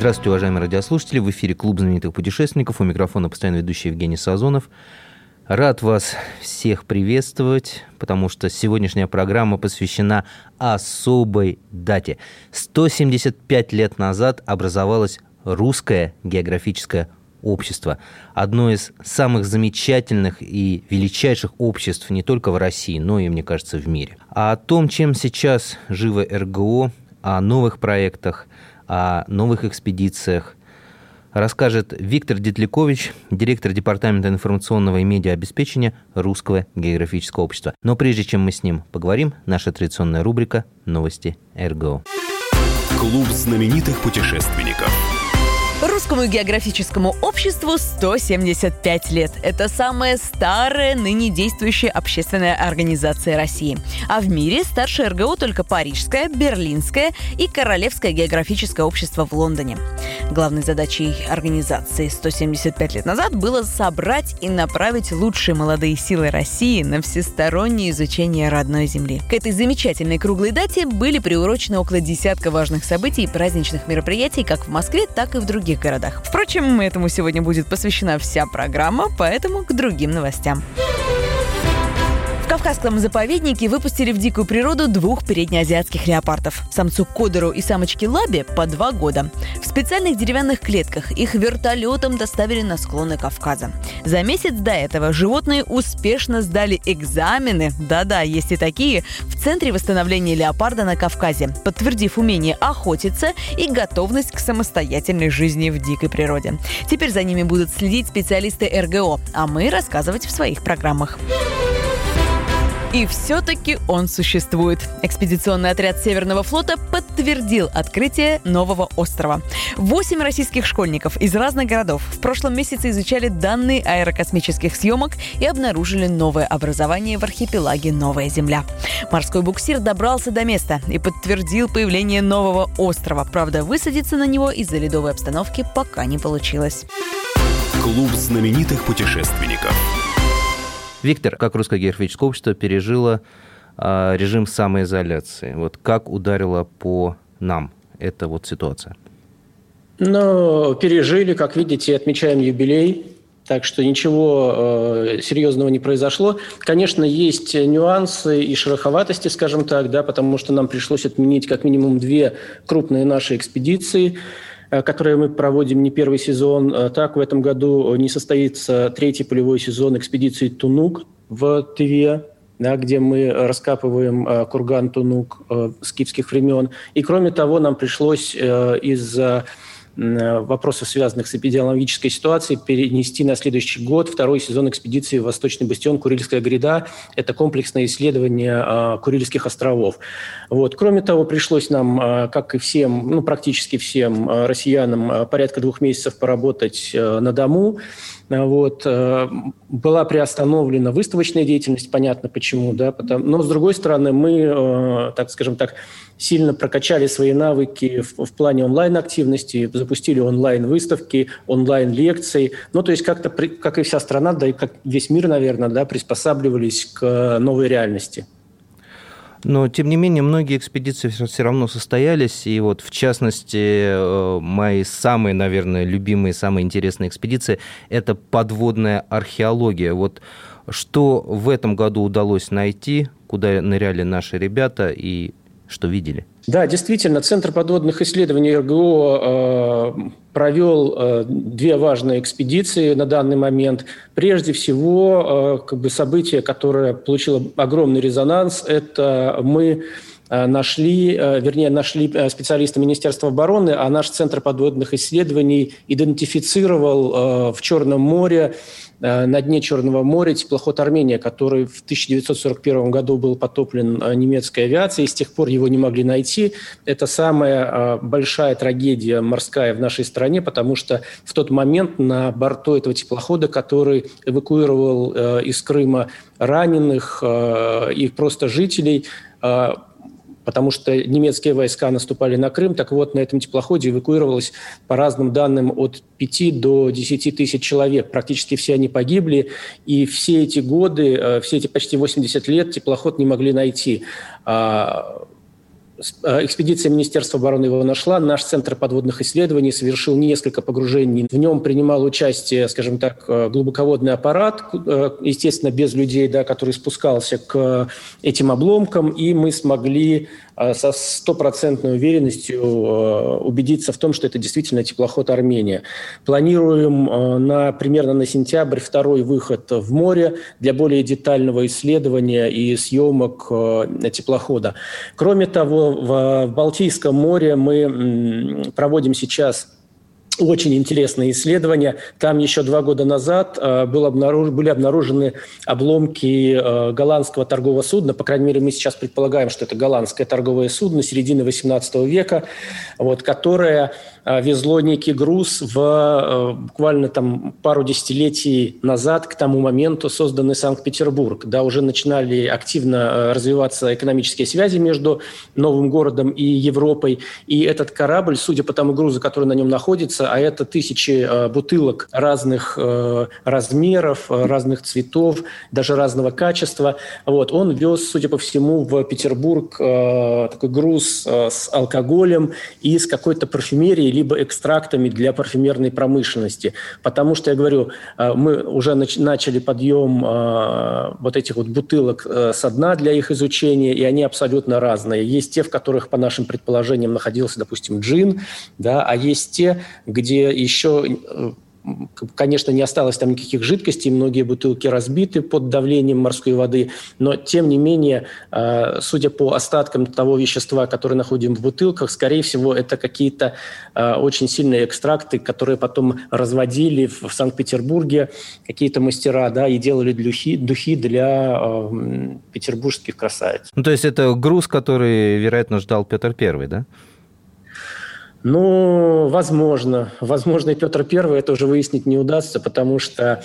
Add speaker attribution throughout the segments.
Speaker 1: Здравствуйте, уважаемые радиослушатели. В эфире Клуб знаменитых путешественников. У микрофона постоянно ведущий Евгений Сазонов. Рад вас всех приветствовать, потому что сегодняшняя программа посвящена особой дате. 175 лет назад образовалось Русское географическое общество. Одно из самых замечательных и величайших обществ не только в России, но и, мне кажется, в мире. А о том, чем сейчас живо РГО, о новых проектах, о новых экспедициях расскажет Виктор Детликович, директор Департамента информационного и медиаобеспечения Русского географического общества. Но прежде чем мы с ним поговорим, наша традиционная рубрика «Новости РГО».
Speaker 2: Клуб знаменитых путешественников.
Speaker 3: Русскому географическому обществу 175 лет. Это самая старая ныне действующая общественная организация России. А в мире старше РГО только Парижское, Берлинское и Королевское географическое общество в Лондоне. Главной задачей организации 175 лет назад было собрать и направить лучшие молодые силы России на всестороннее изучение родной земли. К этой замечательной круглой дате были приурочены около десятка важных событий и праздничных мероприятий как в Москве, так и в других городах. Впрочем, этому сегодня будет посвящена вся программа, поэтому к другим новостям. Кавказском заповеднике выпустили в дикую природу двух переднеазиатских леопардов. Самцу Кодеру и самочке Лабе по два года. В специальных деревянных клетках их вертолетом доставили на склоны Кавказа. За месяц до этого животные успешно сдали экзамены, да-да, есть и такие, в Центре восстановления леопарда на Кавказе, подтвердив умение охотиться и готовность к самостоятельной жизни в дикой природе. Теперь за ними будут следить специалисты РГО, а мы рассказывать в своих программах. И все-таки он существует. Экспедиционный отряд Северного флота подтвердил открытие нового острова. Восемь российских школьников из разных городов в прошлом месяце изучали данные аэрокосмических съемок и обнаружили новое образование в архипелаге Новая Земля. Морской буксир добрался до места и подтвердил появление нового острова. Правда, высадиться на него из-за ледовой обстановки пока не получилось.
Speaker 2: Клуб знаменитых путешественников.
Speaker 1: Виктор, как Русское географическое общество пережило э, режим самоизоляции? Вот как ударила по нам эта вот ситуация?
Speaker 4: Ну, пережили, как видите, отмечаем юбилей. Так что ничего э, серьезного не произошло. Конечно, есть нюансы и шероховатости, скажем так, да, потому что нам пришлось отменить как минимум две крупные наши экспедиции которые мы проводим не первый сезон. Так, в этом году не состоится третий полевой сезон экспедиции «Тунук» в Тыве, да, где мы раскапываем э, курган Тунук э, скифских времен. И кроме того, нам пришлось э, из-за вопросов, связанных с эпидемиологической ситуацией, перенести на следующий год второй сезон экспедиции в Восточный бастион Курильская гряда. Это комплексное исследование э, Курильских островов. Вот. Кроме того, пришлось нам, э, как и всем, ну, практически всем э, россиянам, э, порядка двух месяцев поработать э, на дому. Вот. Э, была приостановлена выставочная деятельность, понятно почему, да, но, с другой стороны, мы, э, так скажем так, сильно прокачали свои навыки в, в плане онлайн-активности, запустили онлайн-выставки, онлайн-лекции. Ну, то есть как-то, как и вся страна, да и как весь мир, наверное, да, приспосабливались к новой реальности.
Speaker 1: Но, тем не менее, многие экспедиции все равно состоялись. И вот, в частности, э, мои самые, наверное, любимые, самые интересные экспедиции – это подводная археология. Вот что в этом году удалось найти, куда ныряли наши ребята и что видели?
Speaker 4: Да, действительно, Центр подводных исследований РГО э, провел э, две важные экспедиции на данный момент. Прежде всего, э, как бы событие, которое получило огромный резонанс, это мы нашли, вернее, нашли специалисты Министерства обороны, а наш Центр подводных исследований идентифицировал в Черном море Э, на дне Черного моря теплоход «Армения», который в 1941 году был потоплен э, немецкой авиацией, и с тех пор его не могли найти. Это самая э, большая трагедия морская в нашей стране, потому что в тот момент на борту этого теплохода, который эвакуировал из Крыма раненых и просто жителей, потому что немецкие войска наступали на Крым. Так вот, на этом теплоходе эвакуировалось, по разным данным, от 5 до 10 тысяч человек. Практически все они погибли, и все эти годы, э, все эти почти 80 лет теплоход не могли найти. А, экспедиция Министерства обороны его нашла. Наш Центр подводных исследований совершил несколько погружений. В нем принимал участие, скажем так, э, глубоководный аппарат, э, естественно, без людей, да, который спускался к этим обломкам, и мы смогли со стопроцентной уверенностью убедиться в том, что это действительно теплоход «Армения». Планируем на, примерно на сентябрь второй выход в море для более детального исследования и съемок теплохода. Кроме того, в Балтийском море мы проводим сейчас очень интересное исследование. Там еще два года назад э, был обнаруж... были обнаружены обломки э, голландского торгового судна. По крайней мере, мы сейчас предполагаем, что это голландское торговое судно середины XVIII века, вот, которое э, везло некий груз в буквально там пару десятилетий назад, к тому моменту созданный Санкт-Петербург. Да, уже начинали активно развиваться экономические связи между новым городом и Европой. И этот корабль, судя по тому грузу, который на нем находится, а это тысячи э, бутылок разных э, размеров, э, разных цветов, даже разного качества. Вот. Он вез, судя по всему, в Петербург такой груз с алкоголем и с какой-то парфюмерией, либо экстрактами для парфюмерной промышленности. Потому что, я говорю, мы уже начали подъем вот этих вот бутылок со дна для их изучения, и они абсолютно разные. Есть те, в которых, по нашим предположениям, находился, допустим, джин, да, а есть те, где еще э, Конечно, не осталось там никаких жидкостей, многие бутылки разбиты под давлением морской воды, но тем не менее, э, судя по остаткам того вещества, которое находим в бутылках, скорее всего, это какие-то э, очень сильные экстракты, которые потом разводили в Санкт-Петербурге какие-то мастера, да, и делали духи, духи для петербургских красавиц.
Speaker 1: Ну, то есть это груз, который, вероятно, ждал Петр Первый, да?
Speaker 4: Ну, возможно. Возможно, и Петр Первый это уже выяснить не удастся, потому что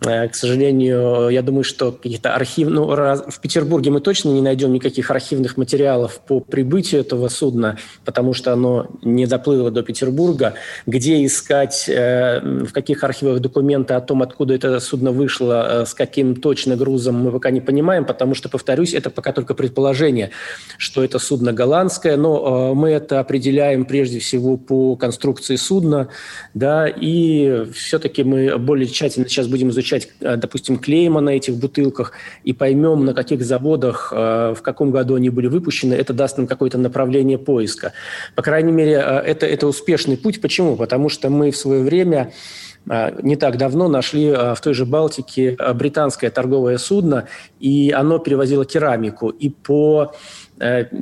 Speaker 4: к сожалению, я думаю, что какие-то архив... Ну, в Петербурге мы точно не найдем никаких архивных материалов по прибытию этого судна, потому что оно не доплыло до Петербурга. Где искать, э, в каких архивах документы о том, откуда это судно вышло, э, с каким точно грузом, мы пока не понимаем, потому что, повторюсь, это пока только предположение, что это судно голландское, но мы это определяем прежде всего по конструкции судна, да, и все-таки мы более тщательно сейчас будем изучать изучать, э, допустим, клейма на этих бутылках и поймем, на каких заводах, э, в каком году они были выпущены, это даст нам какое-то направление поиска. По крайней мере, э, это, это успешный путь. Почему? Потому что мы в свое время не так давно нашли в той же Балтике британское торговое судно, и оно перевозило керамику. И по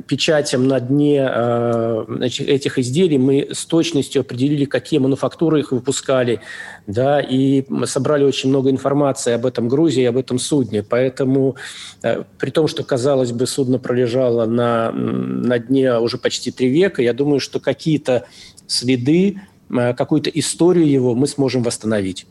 Speaker 4: печатям на дне э, этих изделий мы с точностью определили, какие мануфактуры их выпускали, да, и собрали очень много информации об этом грузе и об этом судне. Поэтому, э, при том, что, казалось бы, судно пролежало на, на дне уже почти три века, я думаю, что какие-то следы, какую-то историю его мы сможем восстановить.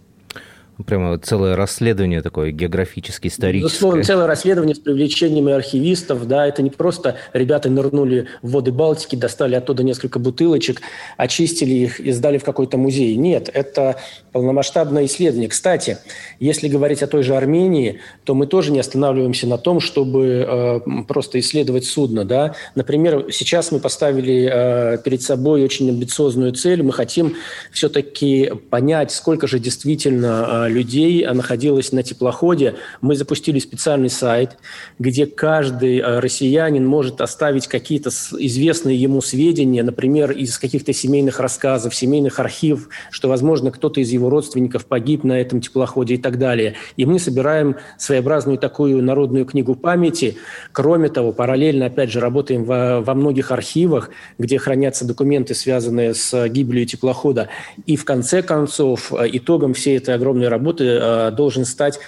Speaker 1: Прямо целое расследование такое географически историческое.
Speaker 4: Безусловно, целое расследование с привлечением архивистов. Да, это не просто ребята нырнули в воды Балтики, достали оттуда несколько бутылочек, очистили их и сдали в какой-то музей. Нет, это полномасштабное исследование. Кстати, если говорить о той же Армении, то мы тоже не останавливаемся на том, чтобы э, просто исследовать судно. Да? Например, сейчас мы поставили э, перед собой очень амбициозную цель. Мы хотим все-таки понять, сколько же действительно э, людей находилось на теплоходе. Мы запустили специальный сайт, где каждый россиянин может оставить какие-то известные ему сведения, например, из каких-то семейных рассказов, семейных архивов, что, возможно, кто-то из его родственников погиб на этом теплоходе и так далее. И мы собираем своеобразную такую народную книгу памяти. Кроме того, параллельно, опять же, работаем во, во многих архивах, где хранятся документы, связанные с гибелью теплохода. И в конце концов, э, итогом всей этой огромной работы э, должен стать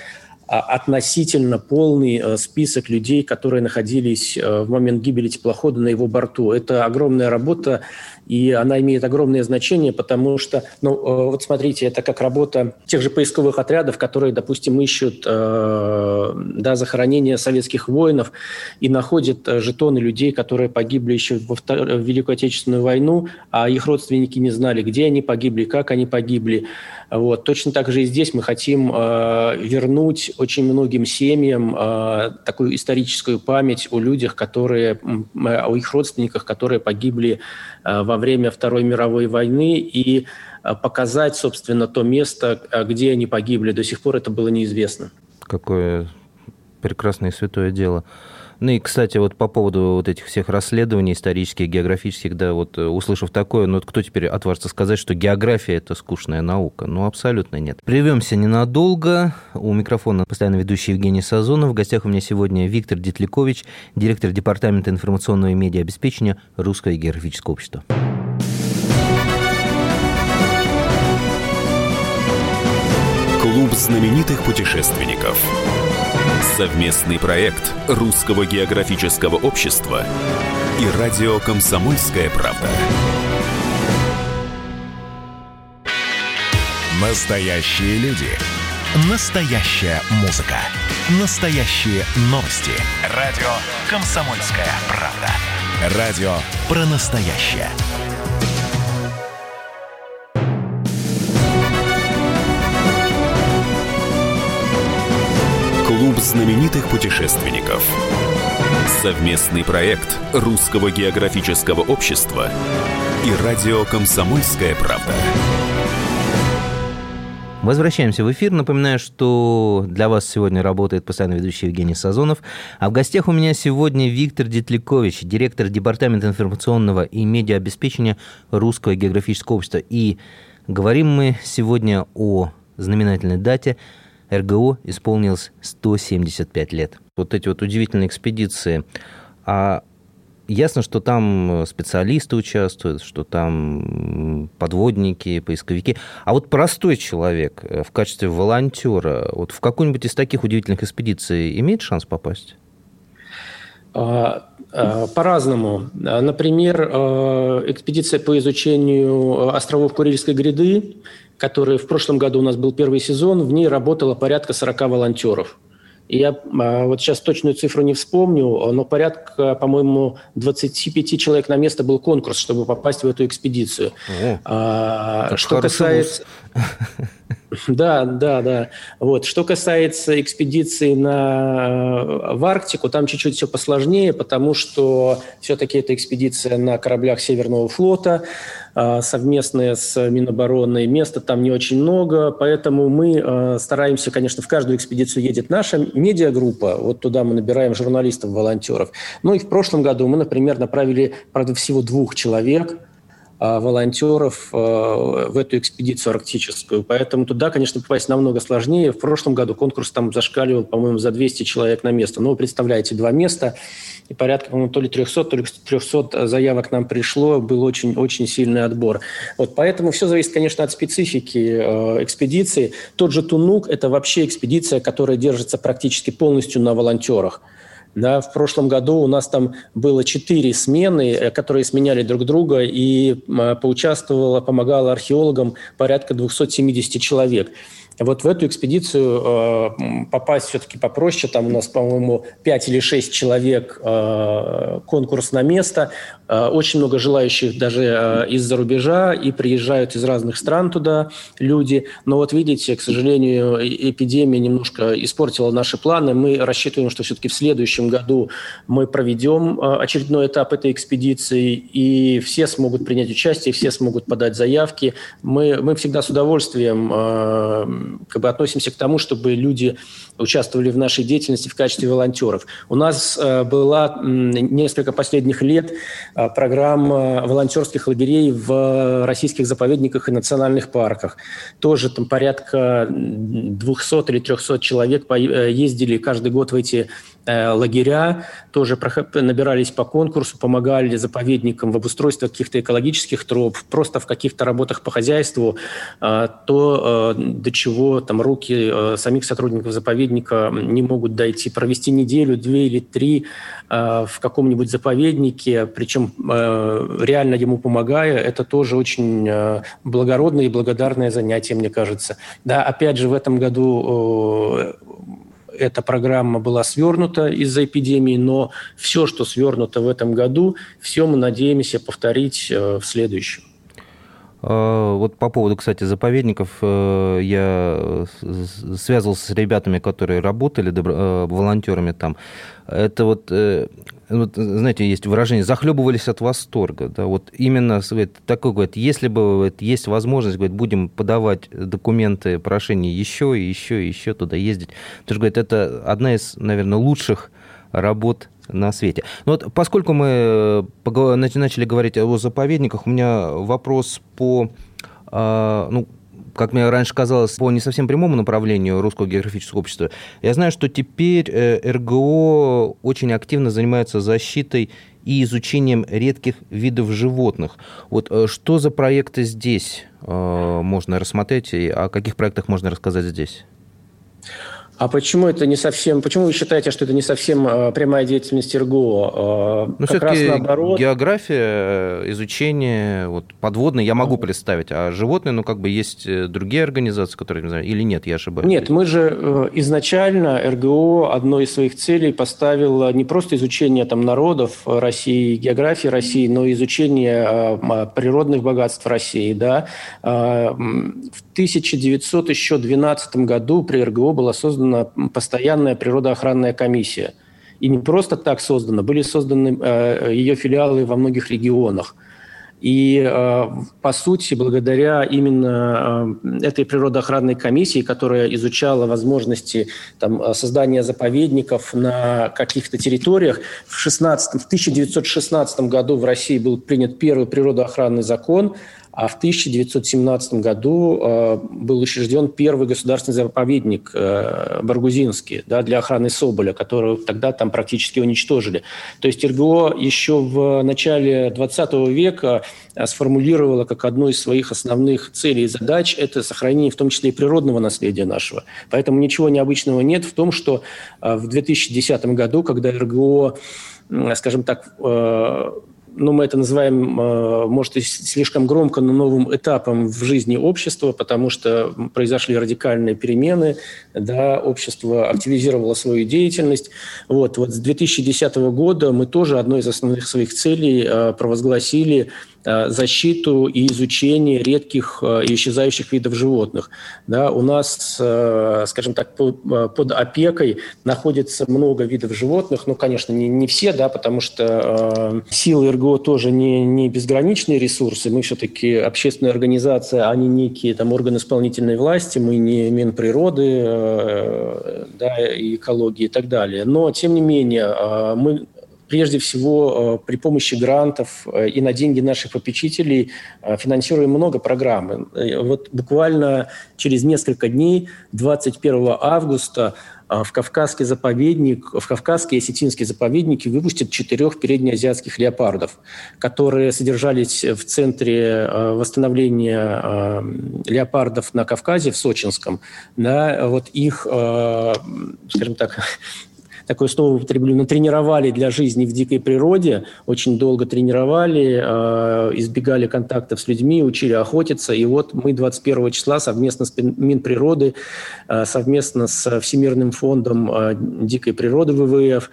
Speaker 4: а, относительно полный э, список людей, которые находились в момент гибели теплохода на его борту. Это огромная работа, и она имеет огромное значение, потому что, ну, э, вот смотрите, это как работа тех же поисковых отрядов, которые, допустим, ищут э, да, захоронения советских воинов и находят э, жетоны людей, которые погибли еще во Вторую, в Великую Отечественную войну, а их родственники не знали, где они погибли, как они погибли. Вот. Точно так же и здесь мы хотим э, вернуть очень многим семьям э, такую историческую память о людях, которые, о их родственниках, которые погибли э, во время Второй мировой войны и э, показать, собственно, то место, э, где они погибли. До сих пор это было неизвестно.
Speaker 1: Какое прекрасное и святое дело. Ну и, кстати, вот по поводу вот этих всех расследований исторических, географических, да, вот э, услышав такое, ну вот кто теперь отважится сказать, что география – это скучная наука? Ну, абсолютно нет. Прервемся ненадолго. У микрофона постоянно ведущий Евгений Сазонов. В гостях у меня сегодня Виктор Детлякович, директор Департамента информационного и медиаобеспечения Русского географического общества.
Speaker 2: Клуб знаменитых путешественников. Совместный проект Русского географического общества и радио «Комсомольская правда».
Speaker 5: Настоящие люди. Настоящая музыка. Настоящие новости. Радио «Комсомольская правда». Радио про настоящее.
Speaker 2: Клуб знаменитых путешественников. Совместный проект Русского географического общества и радио «Комсомольская правда».
Speaker 1: Возвращаемся в эфир. Напоминаю, что для вас сегодня работает постоянно ведущий Евгений Сазонов. А в гостях у меня сегодня Виктор Детлякович, директор Департамента информационного и медиаобеспечения Русского географического общества. И говорим мы сегодня о знаменательной дате – РГО исполнилось 175 лет. Вот эти вот удивительные экспедиции. А ясно, что там специалисты участвуют, что там подводники, поисковики. А вот простой человек э, в качестве волонтера вот в какую-нибудь из таких удивительных экспедиций имеет шанс попасть?
Speaker 4: А, а, по-разному. Например, э, экспедиция по изучению островов Курильской гряды который в прошлом году у нас был первый сезон, в ней работало порядка 40 волонтеров. И я а, вот сейчас точную цифру не вспомню, но порядка, по-моему, 25 человек на место был конкурс, чтобы попасть в эту экспедицию.
Speaker 1: О, а, что касается...
Speaker 4: Да, да, да. Вот. Что касается экспедиции на, э, в Арктику, там чуть-чуть все посложнее, потому что все-таки это экспедиция на кораблях Северного флота, э, совместная с Минобороны. Места там не очень много, поэтому мы э, стараемся, конечно, в каждую экспедицию едет наша медиагруппа, вот туда мы набираем журналистов, волонтеров. Ну и в прошлом году мы, например, направили, правда, всего двух человек – волонтеров а, в эту экспедицию арктическую. Поэтому туда, конечно, попасть намного сложнее. В прошлом году конкурс там зашкаливал, по-моему, за 200 человек на место. Но вы представляете, два места, и порядка, по-моему, то ли 300, то ли 300 заявок нам пришло. Был очень-очень сильный отбор. Вот, поэтому все зависит, конечно, от специфики э, экспедиции. Тот же Тунук – это вообще экспедиция, которая держится практически полностью на волонтерах. Да, в прошлом году у нас там было четыре смены, э, которые сменяли друг друга, и поучаствовало, помогало археологам порядка 270 человек. Вот в эту экспедицию э, попасть все-таки попроще. Там у нас, по-моему, 5 или 6 человек э, конкурс на место. Э, очень много желающих даже э, из-за рубежа и приезжают из разных стран туда люди. Но вот видите, к сожалению, эпидемия немножко испортила наши планы. Мы рассчитываем, что все-таки в следующем году мы проведем э, очередной этап этой экспедиции, и все смогут принять участие, все смогут подать заявки. Мы, мы всегда с удовольствием как бы относимся к тому, чтобы люди участвовали в нашей деятельности в качестве волонтеров. У нас была несколько последних лет программа волонтерских лагерей в российских заповедниках и национальных парках. Тоже там порядка 200 или 300 человек ездили каждый год в эти Э, лагеря тоже набирались по конкурсу, помогали заповедникам в обустройстве каких-то экологических троп, просто в каких-то работах по хозяйству, э, то, э, до чего там руки самих сотрудников заповедника не могут дойти. Провести неделю, две или три в каком-нибудь заповеднике, причем реально ему помогая, это тоже очень благородное и благодарное занятие, мне кажется. Да, опять же, в этом году эта программа была свернута из-за эпидемии, но все, что свернуто в этом году, все мы надеемся повторить э, в следующем.
Speaker 1: А, вот по поводу, кстати, заповедников, э, я связывался с ребятами, которые работали э, волонтерами там. Это вот, э, вот, знаете, есть выражение «захлебывались от восторга». Да? Вот именно говорит, такой, говорит, если бы говорит, есть возможность, говорит, будем подавать документы, прошения еще и еще и еще туда ездить. Потому что, говорит, это одна из, наверное, лучших работ на свете. Но вот поскольку мы э, начали говорить о заповедниках, у меня вопрос по, а, ну, как мне раньше казалось, по не совсем прямому направлению Русского географического общества. Я знаю, что теперь э, РГО очень активно занимается защитой и изучением редких видов животных. Вот э, что за проекты здесь можно рассмотреть, и о каких проектах можно рассказать здесь?
Speaker 4: А почему это не совсем... Почему вы считаете, что это не совсем э, прямая деятельность РГО?
Speaker 1: Э, ну, как раз наоборот. география, изучение, вот, подводные я могу представить, а животные, ну, как бы есть э, другие организации, которые, не знаю, или нет, я ошибаюсь?
Speaker 4: Нет, мы же изначально РГО одной из своих целей поставила не просто изучение там народов России, географии России, но и изучение природных богатств России, да. В 1912 году при РГО была создана создана постоянная природоохранная комиссия. И не просто так создана, были созданы э, ее филиалы во многих регионах. И, э, по сути, благодаря именно э, этой природоохранной комиссии, которая изучала возможности там, создания заповедников на каких-то территориях, в, 16, в 1916 году в России был принят первый природоохранный закон – а в 1917 году э, был учрежден первый государственный заповедник э, Баргузинский да, для охраны Соболя, который тогда там практически уничтожили. То есть РГО еще в начале 20 века э, сформулировала как одну из своих основных целей и задач это сохранение в том числе и природного наследия нашего. Поэтому ничего необычного нет в том, что в 2010 году, когда РГО скажем так, ну, мы это называем, э, может, слишком громко, но новым этапом в жизни общества, потому что произошли радикальные перемены, да, общество активизировало свою деятельность. Вот, вот с 2010 года мы тоже одной из основных своих целей э, провозгласили защиту и изучение редких э, и исчезающих видов животных. Да, у нас, э, скажем так, под опекой находится много видов животных, ну, конечно, не, не все, да, потому что силы РГО тоже не, не безграничные ресурсы, мы все-таки общественная организация, а не некие там органы исполнительной власти, мы не Минприроды, да, и экологии и так далее. Но, тем не менее, мы прежде всего э, при помощи грантов э, и на деньги наших попечителей э, финансируем много программ. Вот буквально через несколько дней, 21 августа, в Кавказский заповедник, в Кавказские и осетинские заповедники выпустят четырех переднеазиатских леопардов, которые содержались в Центре восстановления леопардов на Кавказе, в Сочинском. Да, вот их, скажем так, такое слово употреблю, натренировали для жизни в дикой природе, очень долго тренировали, э, избегали контактов с людьми, учили охотиться. И вот мы 21 числа совместно с Минприроды, э, совместно с Всемирным фондом э, дикой природы ВВФ,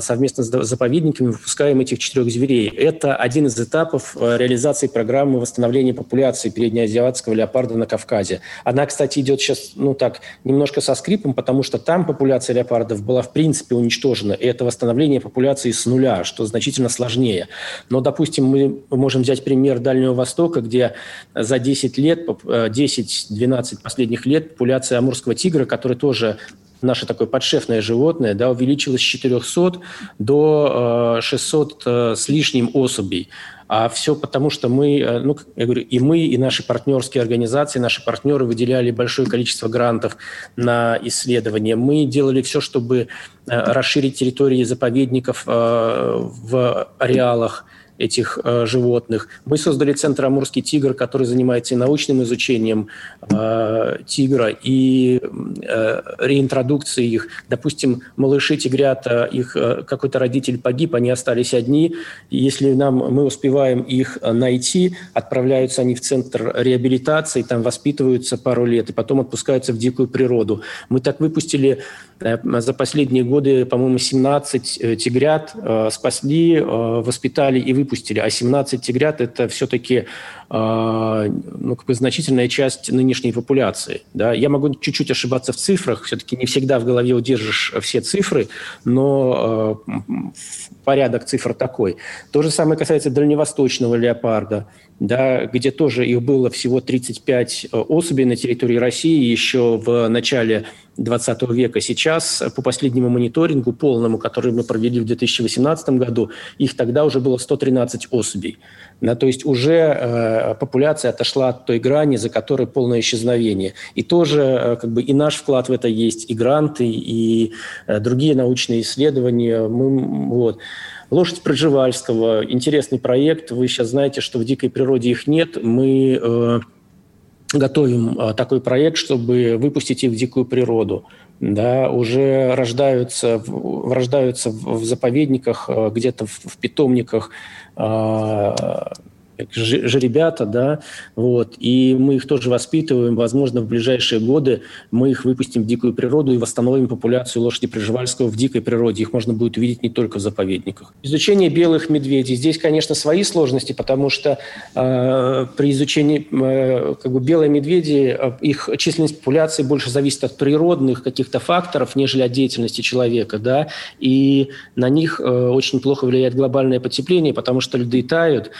Speaker 4: совместно с заповедниками выпускаем этих четырех зверей. Это один из этапов э, реализации программы восстановления популяции переднеазиатского леопарда на Кавказе. Она, кстати, идет сейчас, ну так, немножко со скрипом, потому что там популяция леопардов была, в принципе, уничтожена. И это восстановление популяции с нуля, что значительно сложнее. Но, допустим, мы можем взять пример Дальнего Востока, где за 10 лет, 10-12 последних лет популяция амурского тигра, который тоже наше такое подшефное животное, да, увеличилось с 400 до 600 э, с лишним особей. А все потому, что мы, э, ну, я говорю, и мы, и наши партнерские организации, наши партнеры выделяли большое количество грантов на исследования. Мы делали все, чтобы э, расширить территории заповедников в ареалах этих э, животных. Мы создали Центр «Амурский тигр», который занимается и научным изучением э, тигра, и э, реинтродукцией их. Допустим, малыши тигрята, их э, какой-то родитель погиб, они остались одни. если нам, мы успеваем их найти, отправляются они в Центр реабилитации, там воспитываются пару лет, и потом отпускаются в дикую природу. Мы так выпустили э, за последние годы, по-моему, 17 э, тигрят, э, спасли, э, воспитали и выпустили выпустили, а 17 тигрят – это все-таки ну, как бы значительная часть нынешней популяции. Да? Я могу чуть-чуть ошибаться в цифрах, все-таки не всегда в голове удержишь все цифры, но э, порядок цифр такой. То же самое касается дальневосточного леопарда, да, где тоже их было всего 35 э, особей на территории России еще в начале 20 века. Сейчас, по последнему мониторингу полному, который мы провели в 2018 году, их тогда уже было 113 особей. Да, то есть уже э, популяция отошла от той грани, за которой полное исчезновение. И тоже э, как бы и наш вклад в это есть, и гранты, и э, другие научные исследования. Мы, вот. Лошадь Проживальского, интересный проект. Вы сейчас знаете, что в дикой природе их нет. Мы э, готовим а, такой проект, чтобы выпустить их в дикую природу. Да, уже рождаются, рождаются в заповедниках, а, где-то в питомниках а, ребята, да, вот, и мы их тоже воспитываем, возможно, в ближайшие годы мы их выпустим в дикую природу и восстановим популяцию лошади Приживальского в дикой природе. Их можно будет увидеть не только в заповедниках. Изучение белых медведей. Здесь, конечно, свои сложности, потому что э, при изучении э, как бы белые медведи, э, их численность популяции больше зависит от природных каких-то факторов, нежели от деятельности человека, да, и на них э, очень плохо влияет глобальное потепление, потому что льды тают,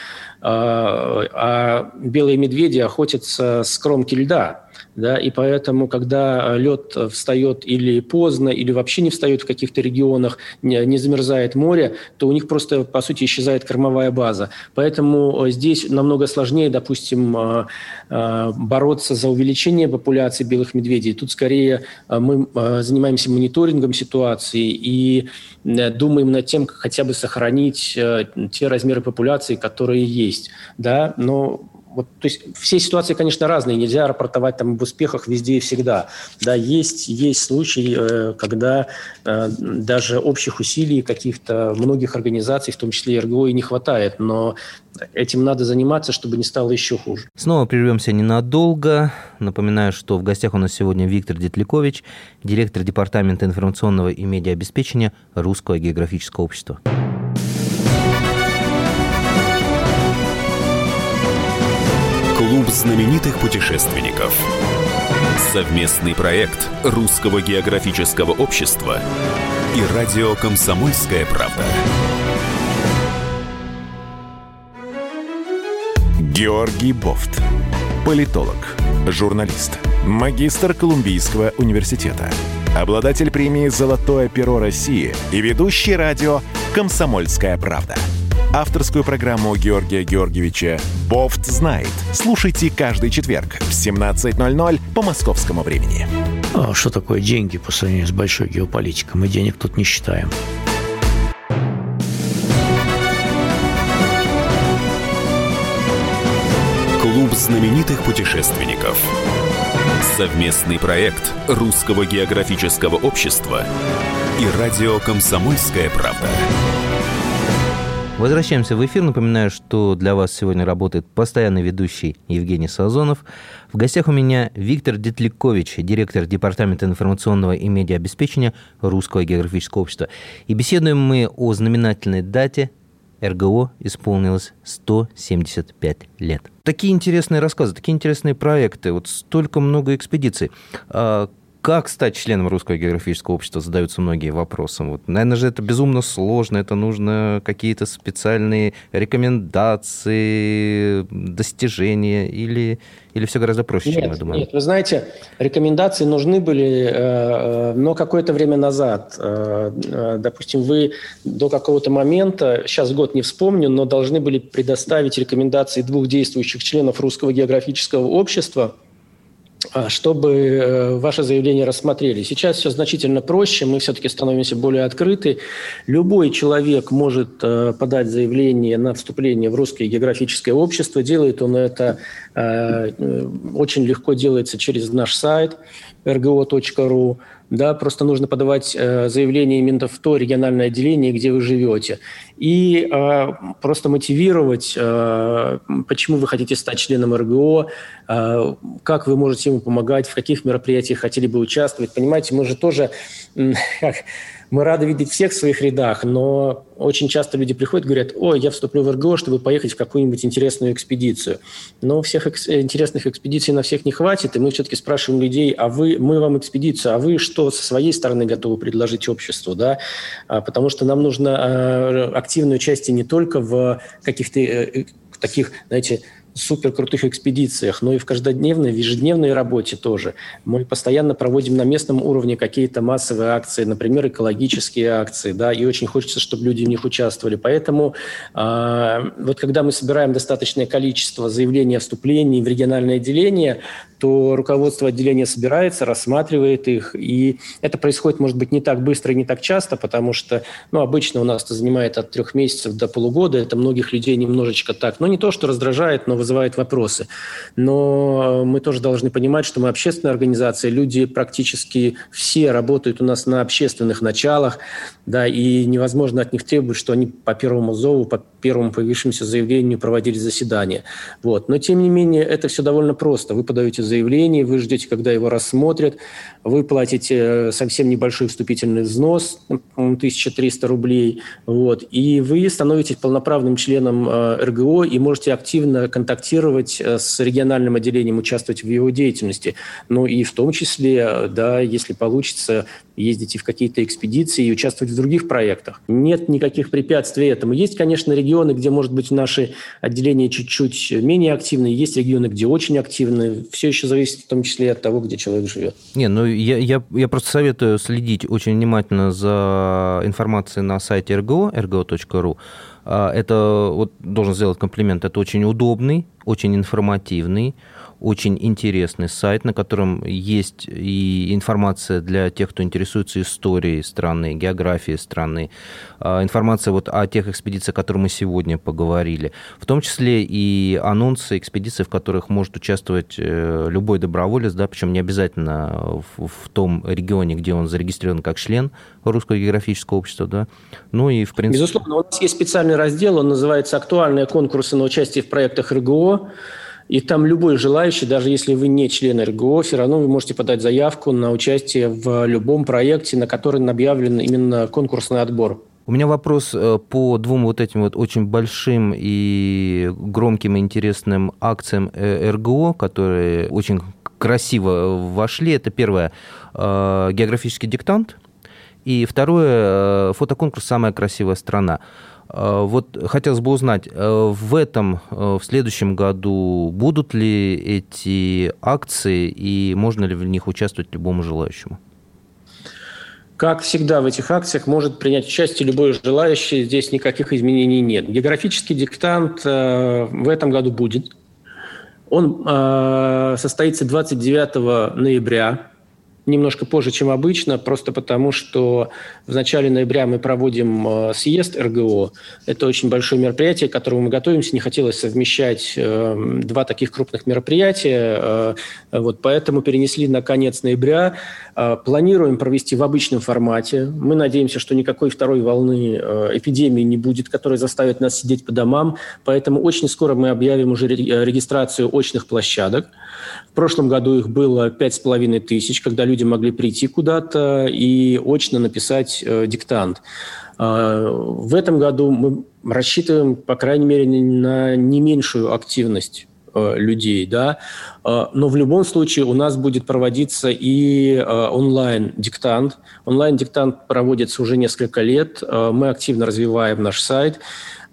Speaker 4: а, а белые медведи охотятся с кромки льда да, и поэтому, когда лед встает или поздно, или вообще не встает в каких-то регионах, не, не замерзает море, то у них просто, по сути, исчезает кормовая база. Поэтому э, здесь намного сложнее, допустим, э, э, бороться за увеличение популяции белых медведей. Тут скорее мы занимаемся мониторингом ситуации и думаем над тем, как хотя бы сохранить те размеры популяции, которые есть. Да? Но вот, то есть все ситуации, конечно, разные, нельзя рапортовать там об успехах везде и всегда. Да, есть, есть случаи, э, когда э, даже общих усилий каких-то многих организаций, в том числе и РГО, и не хватает, но этим надо заниматься, чтобы не стало еще хуже.
Speaker 1: Снова прервемся ненадолго. Напоминаю, что в гостях у нас сегодня Виктор Детлякович, директор Департамента информационного и медиаобеспечения Русского географического общества.
Speaker 2: Знаменитых путешественников. Совместный проект Русского географического общества и радио «Комсомольская правда».
Speaker 5: Георгий Бофт. Политолог, журналист, магистр Колумбийского университета, обладатель премии «Золотое перо России» и ведущий радио «Комсомольская правда» авторскую программу Георгия Георгиевича «Бофт знает». Слушайте каждый четверг в 17.00 по московскому времени.
Speaker 6: А что такое деньги по сравнению с большой геополитикой? Мы денег тут не считаем.
Speaker 2: Клуб знаменитых путешественников. Совместный проект Русского географического общества и радио «Комсомольская правда».
Speaker 1: Возвращаемся в эфир. Напоминаю, что для вас сегодня работает постоянный ведущий Евгений Сазонов. В гостях у меня Виктор Детлякович, директор Департамента информационного и медиаобеспечения Русского географического общества. И беседуем мы о знаменательной дате РГО исполнилось 175 лет. Такие интересные рассказы, такие интересные проекты, вот столько много экспедиций. Как стать членом Русского географического общества, задаются многие вопросы. Вот, наверное же это безумно сложно, это нужно какие-то специальные рекомендации, достижения или, или все гораздо проще,
Speaker 4: нет,
Speaker 1: чем я думаю?
Speaker 4: Нет, вы знаете, рекомендации нужны были, э, э, но какое-то время назад. Э, допустим, вы до какого-то момента, сейчас год не вспомню, но должны были предоставить рекомендации двух действующих членов Русского географического общества – чтобы э, ваше заявление рассмотрели. Сейчас все значительно проще, мы все-таки становимся более открыты. Любой человек может э, подать заявление на вступление в Русское географическое общество. Делает он это э, очень легко делается через наш сайт rgo.ru да, просто нужно подавать э, заявление именно в то региональное отделение, где вы живете, и э, просто мотивировать, э, почему вы хотите стать членом РГО, э, как вы можете ему помогать, в каких мероприятиях хотели бы участвовать. Понимаете, мы же тоже, как, мы рады видеть всех в своих рядах, но очень часто люди приходят и говорят, ой, я вступлю в РГО, чтобы поехать в какую-нибудь интересную экспедицию. Но всех экс- интересных экспедиций на всех не хватит, и мы все-таки спрашиваем людей, а вы, мы вам экспедицию, а вы что со своей стороны готовы предложить обществу, да? А, потому что нам нужно а, активное участие не только в каких-то э, таких, знаете, супер крутых экспедициях, но и в каждодневной, в ежедневной работе тоже. Мы постоянно проводим на местном уровне какие-то массовые акции, например, экологические акции, да, и очень хочется, чтобы люди в них участвовали. Поэтому э, вот когда мы собираем достаточное количество заявлений о вступлении в региональное отделение, то руководство отделения собирается, рассматривает их, и это происходит, может быть, не так быстро и не так часто, потому что, ну, обычно у нас это занимает от трех месяцев до полугода, это многих людей немножечко так, ну, не то, что раздражает, но вызывает вопросы. Но мы тоже должны понимать, что мы общественная организация, люди практически все работают у нас на общественных началах, да, и невозможно от них требовать, что они по первому зову, по первому появившемуся заявлению проводили заседание. Вот. Но, тем не менее, это все довольно просто. Вы подаете заявление, вы ждете, когда его рассмотрят, вы платите э, совсем небольшой вступительный взнос, 1300 рублей, вот, и вы становитесь полноправным членом э, РГО и можете активно контактировать э, с региональным отделением, участвовать в его деятельности. Ну и в том числе, да, если получится, ездите в какие-то экспедиции и участвовать в других проектах. Нет никаких препятствий этому. Есть, конечно, регионы, где, может быть, наши отделения чуть-чуть менее активны, есть регионы, где очень активны. Все еще зависит в том числе от того, где человек живет.
Speaker 1: Не, ну я, я, я просто советую следить очень внимательно за информацией на сайте РГО, rgo.ru. А, это, вот должен сделать комплимент, это очень удобный, очень информативный, очень интересный сайт, на котором есть и информация для тех, кто интересуется историей страны, географией страны, а, информация вот о тех экспедициях, о которых мы сегодня поговорили, в том числе и анонсы экспедиций, в которых может участвовать э, любой доброволец, да, причем не обязательно в, в том регионе, где он зарегистрирован как член Русского географического общества, да. Ну и в принципе...
Speaker 4: Безусловно, у нас есть специальный раздел, он называется «Актуальные конкурсы на участие в проектах РГО». И там любой желающий, даже если вы не член РГО, все равно вы можете подать заявку на участие в любом проекте, на который объявлен именно конкурсный отбор.
Speaker 1: У меня вопрос э, по двум вот этим вот очень большим и громким и интересным акциям э, РГО, которые очень красиво вошли. Это первое э, географический диктант, и второе фотоконкурс «Самая красивая страна». А, вот хотелось бы узнать, э, в этом, э, в следующем году будут ли эти акции и можно ли в них участвовать любому желающему?
Speaker 4: Как всегда в этих акциях может принять участие любой желающий, здесь никаких изменений нет. Географический диктант в этом году будет. Он состоится 29 ноября немножко позже, чем обычно, просто потому что в начале ноября мы проводим э, съезд РГО. Это очень большое мероприятие, к которому мы готовимся. Не хотелось совмещать э, два таких крупных мероприятия, э, вот, поэтому перенесли на конец ноября. Планируем провести в обычном формате. Мы надеемся, что никакой второй волны эпидемии не будет, которая заставит нас сидеть по домам. Поэтому очень скоро мы объявим уже регистрацию очных площадок. В прошлом году их было пять с половиной тысяч, когда люди могли прийти куда-то и очно написать э, диктант. Э, в этом году мы рассчитываем, по крайней мере, на не меньшую активность э, людей, да, э, но в любом случае у нас будет проводиться и э, онлайн-диктант. Онлайн-диктант проводится уже несколько лет, мы активно развиваем наш сайт,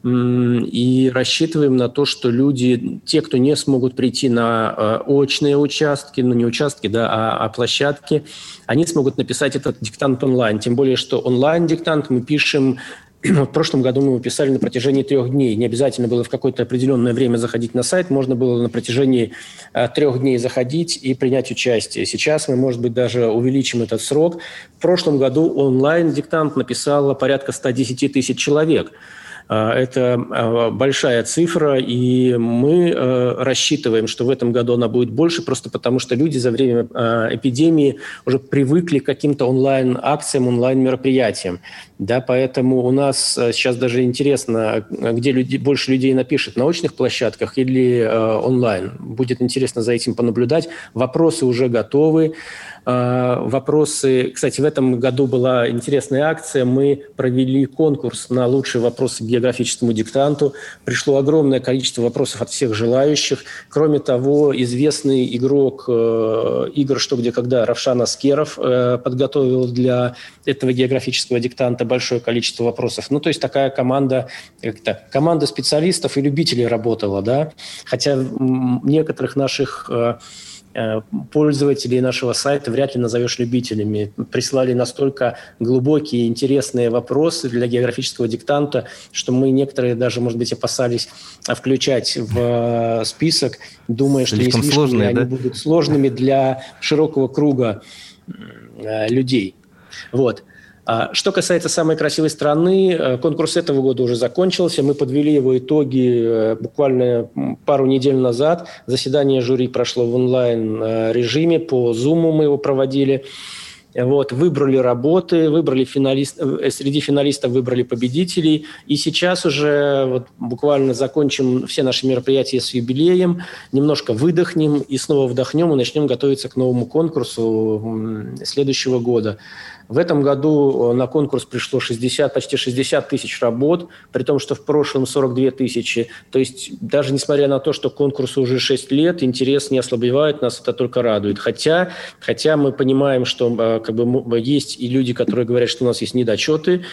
Speaker 4: и рассчитываем на то, что люди, те, кто не смогут прийти на э, очные участки, ну не участки, да, а, а площадки, они смогут написать этот диктант онлайн. Тем более, что онлайн-диктант мы пишем в прошлом году мы его писали на протяжении трех дней. Не обязательно было в какое-то определенное время заходить на сайт, можно было на протяжении э, трех дней заходить и принять участие. Сейчас мы, может быть, даже увеличим этот срок. В прошлом году онлайн-диктант написало порядка 110 тысяч человек. А, это а, большая цифра, и мы э, рассчитываем, что в этом году она будет больше, просто потому что люди за время а, эпидемии уже привыкли к каким-то онлайн-акциям, онлайн-мероприятиям. Да, поэтому у нас сейчас даже интересно, где люди, больше людей напишет, на очных площадках или э, онлайн. Будет интересно за этим понаблюдать. Вопросы уже готовы. А, вопросы. Кстати, в этом году была интересная акция. Мы провели конкурс на лучшие вопросы географическому диктанту. Пришло огромное количество вопросов от всех желающих. Кроме того, известный игрок э, игр «Что, где, когда» Равшан Аскеров э, подготовил для этого географического диктанта большое количество вопросов. Ну, то есть такая команда, как-то, команда специалистов и любителей работала, да. Хотя некоторых наших э, Э, пользователей нашего сайта вряд ли назовешь любителями. Прислали настолько глубокие, интересные вопросы для географического диктанта, что мы некоторые даже, может быть, опасались включать в э, список, думая, что слишком, слишком сложные, они да? будут сложными для широкого круга э, людей. Вот. А что касается самой красивой страны, э, конкурс этого года уже закончился. Мы подвели его итоги э, буквально пару недель назад. Заседание жюри прошло в онлайн-режиме, э, по Zoom мы его проводили. Вот, выбрали работы, выбрали финалист, среди финалистов выбрали победителей. И сейчас уже вот, буквально закончим все наши мероприятия с юбилеем, немножко выдохнем и снова вдохнем и начнем готовиться к новому конкурсу следующего года. В этом году э, на конкурс пришло 60, почти 60 тысяч работ, при том, что в прошлом 42 тысячи. То есть даже несмотря на то, что конкурсу уже 6 лет, интерес не ослабевает, нас это только радует. Хотя, хотя мы понимаем, что э, как бы, есть и люди, которые говорят, что у нас есть недочеты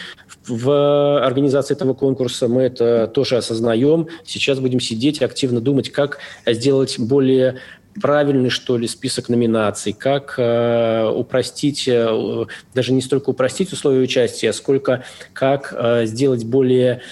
Speaker 4: в организации этого конкурса. Мы это тоже осознаем. Сейчас будем сидеть и активно думать, как сделать более правильный, что ли, список номинаций, как э, упростить, э, даже не столько упростить условия участия, сколько как э, сделать более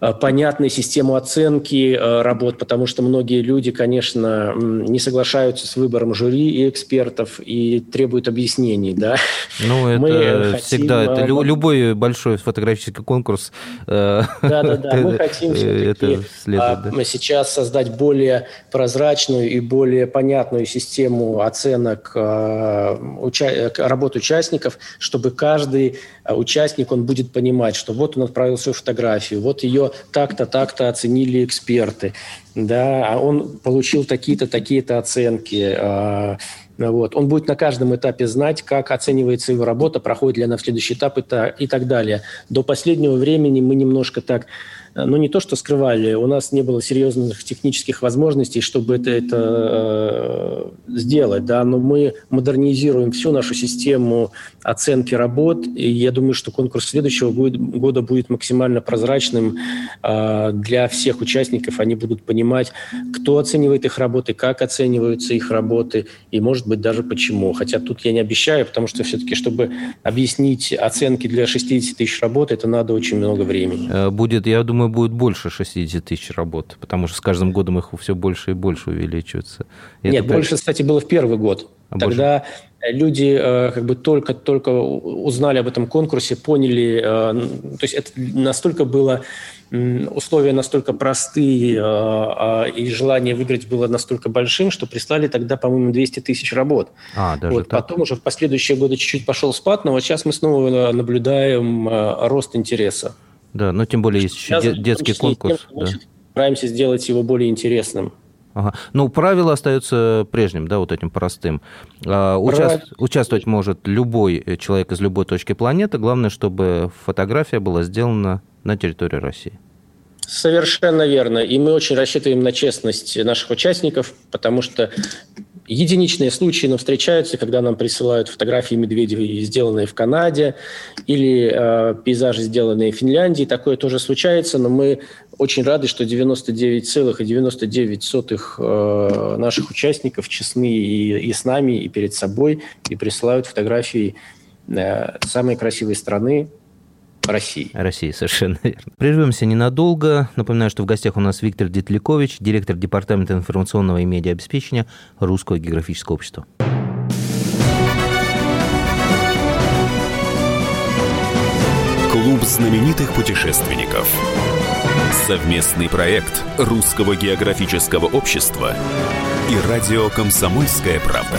Speaker 4: понятной систему оценки э, работ, потому что многие люди, конечно, не соглашаются с выбором жюри и экспертов и требуют объяснений, да.
Speaker 1: Ну, это мы всегда, хотим... это любой большой фотографический конкурс.
Speaker 4: Да-да-да, мы хотим все-таки а, да? сейчас создать более прозрачную и более понятную систему оценок уча... работ участников, чтобы каждый участник, он будет понимать, что вот он отправил свою фотографию, вот ее так-то, так-то оценили эксперты, да, а он получил такие-то, такие-то оценки, а, вот. Он будет на каждом этапе знать, как оценивается его работа, проходит ли она в следующий этап и, так далее. До последнего времени мы немножко так ну, не то, что скрывали, у нас не было серьезных технических возможностей, чтобы это, это э, сделать, да, но мы модернизируем всю нашу систему оценки работ, и я думаю, что конкурс следующего будет, года будет максимально прозрачным э, для всех участников, они будут понимать, кто оценивает их работы, как оцениваются их работы, и, может быть, даже почему. Хотя тут я не обещаю, потому что все-таки, чтобы объяснить оценки для 60 тысяч работ, это надо очень много времени.
Speaker 1: Э, будет, я думаю, думаю, будет больше 60 тысяч работ, потому что с каждым годом их все больше и больше увеличивается.
Speaker 4: И Нет, это... больше, кстати, было в первый год. А Тогда больше? люди э, как бы только-только узнали об этом конкурсе, поняли, э, то есть это настолько было условия настолько простые, э, и желание выиграть было настолько большим, что прислали тогда, по-моему, 200 тысяч работ. А, даже вот. так? Потом уже в последующие годы чуть-чуть пошел спад, но вот сейчас мы снова наблюдаем рост интереса.
Speaker 1: Да, но тем более есть еще детский конкурс. Тем, да.
Speaker 4: Стараемся сделать его более интересным.
Speaker 1: Ага. Ну, правило остается прежним, да, вот этим простым. А, участ... Участвовать может любой человек из любой точки планеты. Главное, чтобы фотография была сделана на территории России.
Speaker 4: Совершенно верно. И мы очень рассчитываем на честность наших участников, потому что единичные случаи, но встречаются, когда нам присылают фотографии медведей, сделанные в Канаде, или э, пейзажи, сделанные в Финляндии. Такое тоже случается, но мы очень рады, что 99,99% э, наших участников честны и, и с нами, и перед собой, и присылают фотографии э, самой красивой страны, России.
Speaker 1: России, совершенно верно. Прервемся ненадолго. Напоминаю, что в гостях у нас Виктор Детлякович, директор Департамента информационного и медиаобеспечения Русского географического общества.
Speaker 2: Клуб знаменитых путешественников. Совместный проект Русского географического общества и радио «Комсомольская правда».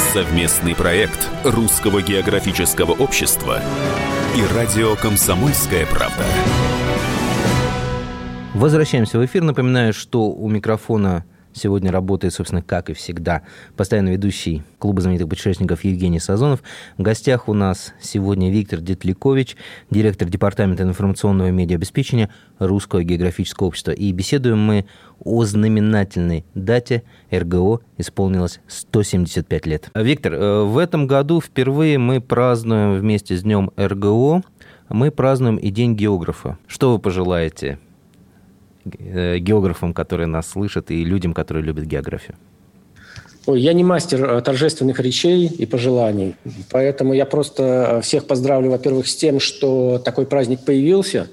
Speaker 2: Совместный проект Русского географического общества и радио «Комсомольская правда».
Speaker 1: Возвращаемся в эфир. Напоминаю, что у микрофона Сегодня работает, собственно, как и всегда, постоянно ведущий клуба знаменитых путешественников Евгений Сазонов. В гостях у нас сегодня Виктор Детликович, директор Департамента информационного медиаобеспечения Русского географического общества. И беседуем мы о знаменательной дате РГО исполнилось 175 лет. Виктор, э, в этом году впервые мы празднуем вместе с Днем РГО, мы празднуем и День географа. Что вы пожелаете географам, которые нас слышат, и людям, которые любят географию?
Speaker 4: Ой, я не мастер э, торжественных речей и пожеланий, поэтому я просто э, всех поздравлю, во-первых, с тем, что такой праздник появился,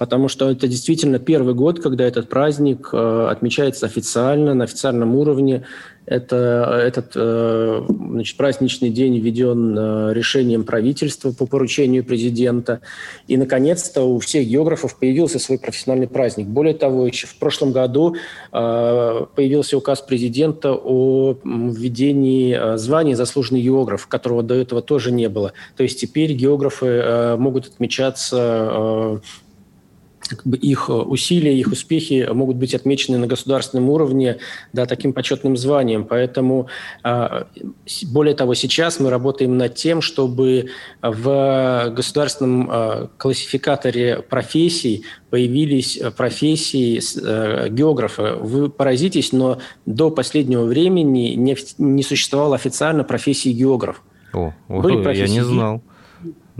Speaker 4: потому что это действительно первый год, когда этот праздник отмечается официально, на официальном уровне. Это, этот э, значит, праздничный день введен э, решением правительства по поручению президента. И, наконец-то, у всех географов появился свой профессиональный праздник. Более того, еще в прошлом году э, появился указ президента о введении звания «заслуженный географ», которого до этого тоже не было. То есть теперь географы могут отмечаться как бы их э, усилия, их успехи могут быть отмечены на государственном уровне да, таким почетным званием. Поэтому, а, более того, сейчас мы работаем над тем, чтобы в государственном а, классификаторе профессий появились э, профессии э, географа. Вы поразитесь, но до последнего времени не, не существовало официально профессии географ.
Speaker 1: О, Были профессии я не знал.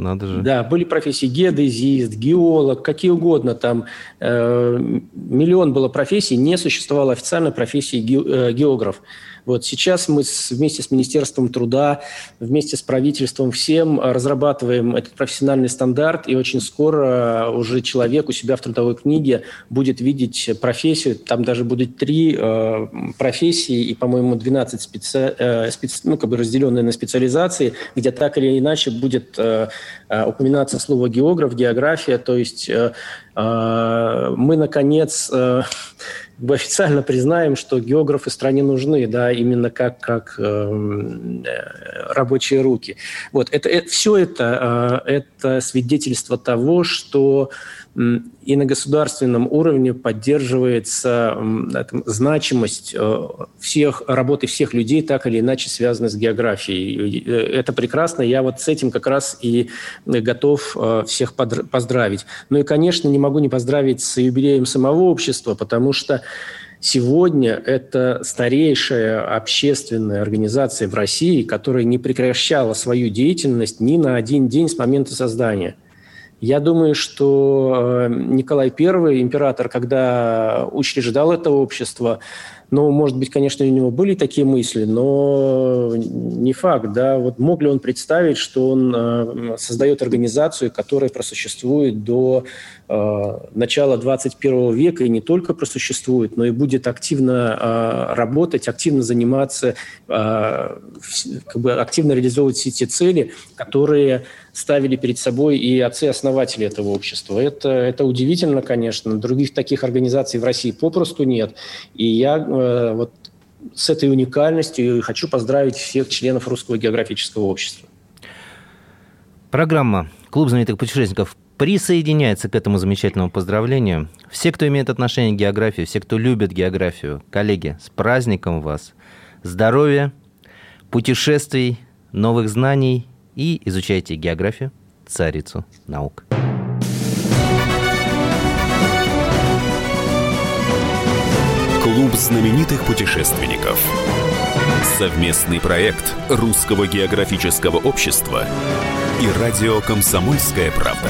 Speaker 1: Надо же.
Speaker 4: Да, были профессии геодезист, геолог, какие угодно. Там э, миллион было профессий, не существовало официальной профессии ге, э, географ. Вот сейчас мы с, вместе с Министерством труда, вместе с правительством всем разрабатываем этот профессиональный стандарт, и очень скоро уже человек у себя в трудовой книге будет видеть профессию, там даже будет три э, профессии и, по-моему, 12 специ... э, специ... ну, как бы разделенные на специализации, где так или иначе будет э, э упоминаться слово географ, география, то есть э, э, мы, наконец, э, официально признаем, что географы стране нужны, да, именно как, как эм, э, рабочие руки. Вот, это, это, все это, э, это свидетельство того, что и на государственном уровне поддерживается там, значимость э, всех, работы всех людей, так или иначе связанной с географией. Э, это прекрасно, я вот с этим как раз и готов э, всех поздравить. Ну и, конечно, не могу не поздравить с юбилеем самого общества, потому что Сегодня это старейшая общественная организация в России, которая не прекращала свою деятельность ни на один день с момента создания – я думаю, что э, Николай I, император, когда учреждал это общество, Ну, может быть, конечно, у него были такие мысли, но не факт, да. Вот мог ли он представить, что он э, создает организацию, которая просуществует до э, начала 21 века и не только просуществует, но и будет активно работать, активно заниматься, как бы активно реализовывать все те цели, которые ставили перед собой и отцы-основатели этого общества. Это, это удивительно, конечно. Других таких организаций в России попросту нет. И я э, вот с этой уникальностью хочу поздравить всех членов Русского географического общества.
Speaker 1: Программа «Клуб знаменитых путешественников» присоединяется к этому замечательному поздравлению. Все, кто имеет отношение к географии, все, кто любит географию, коллеги, с праздником вас! Здоровья, путешествий, новых знаний и изучайте географию, царицу наук.
Speaker 2: Клуб знаменитых путешественников. Совместный проект Русского географического общества и радио «Комсомольская правда».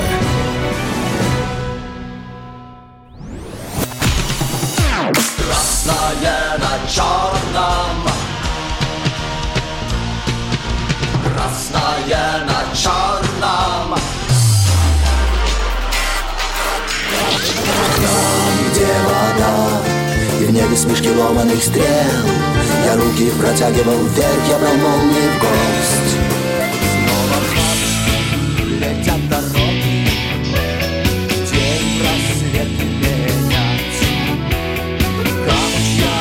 Speaker 7: Красное на И в небе смешки ломаных стрел. Я руки протягивал вверх, я брал молнии в гость. Снова в летят дороги День рассвет менять Камушья,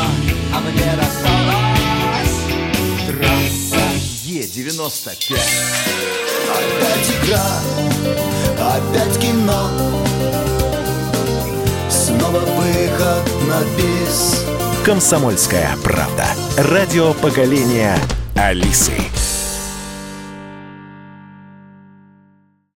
Speaker 7: а мне досталась Трасса Е-95 Опять игра, опять кино. Снова выход на бис
Speaker 5: «Комсомольская правда». Радио поколения Алисы.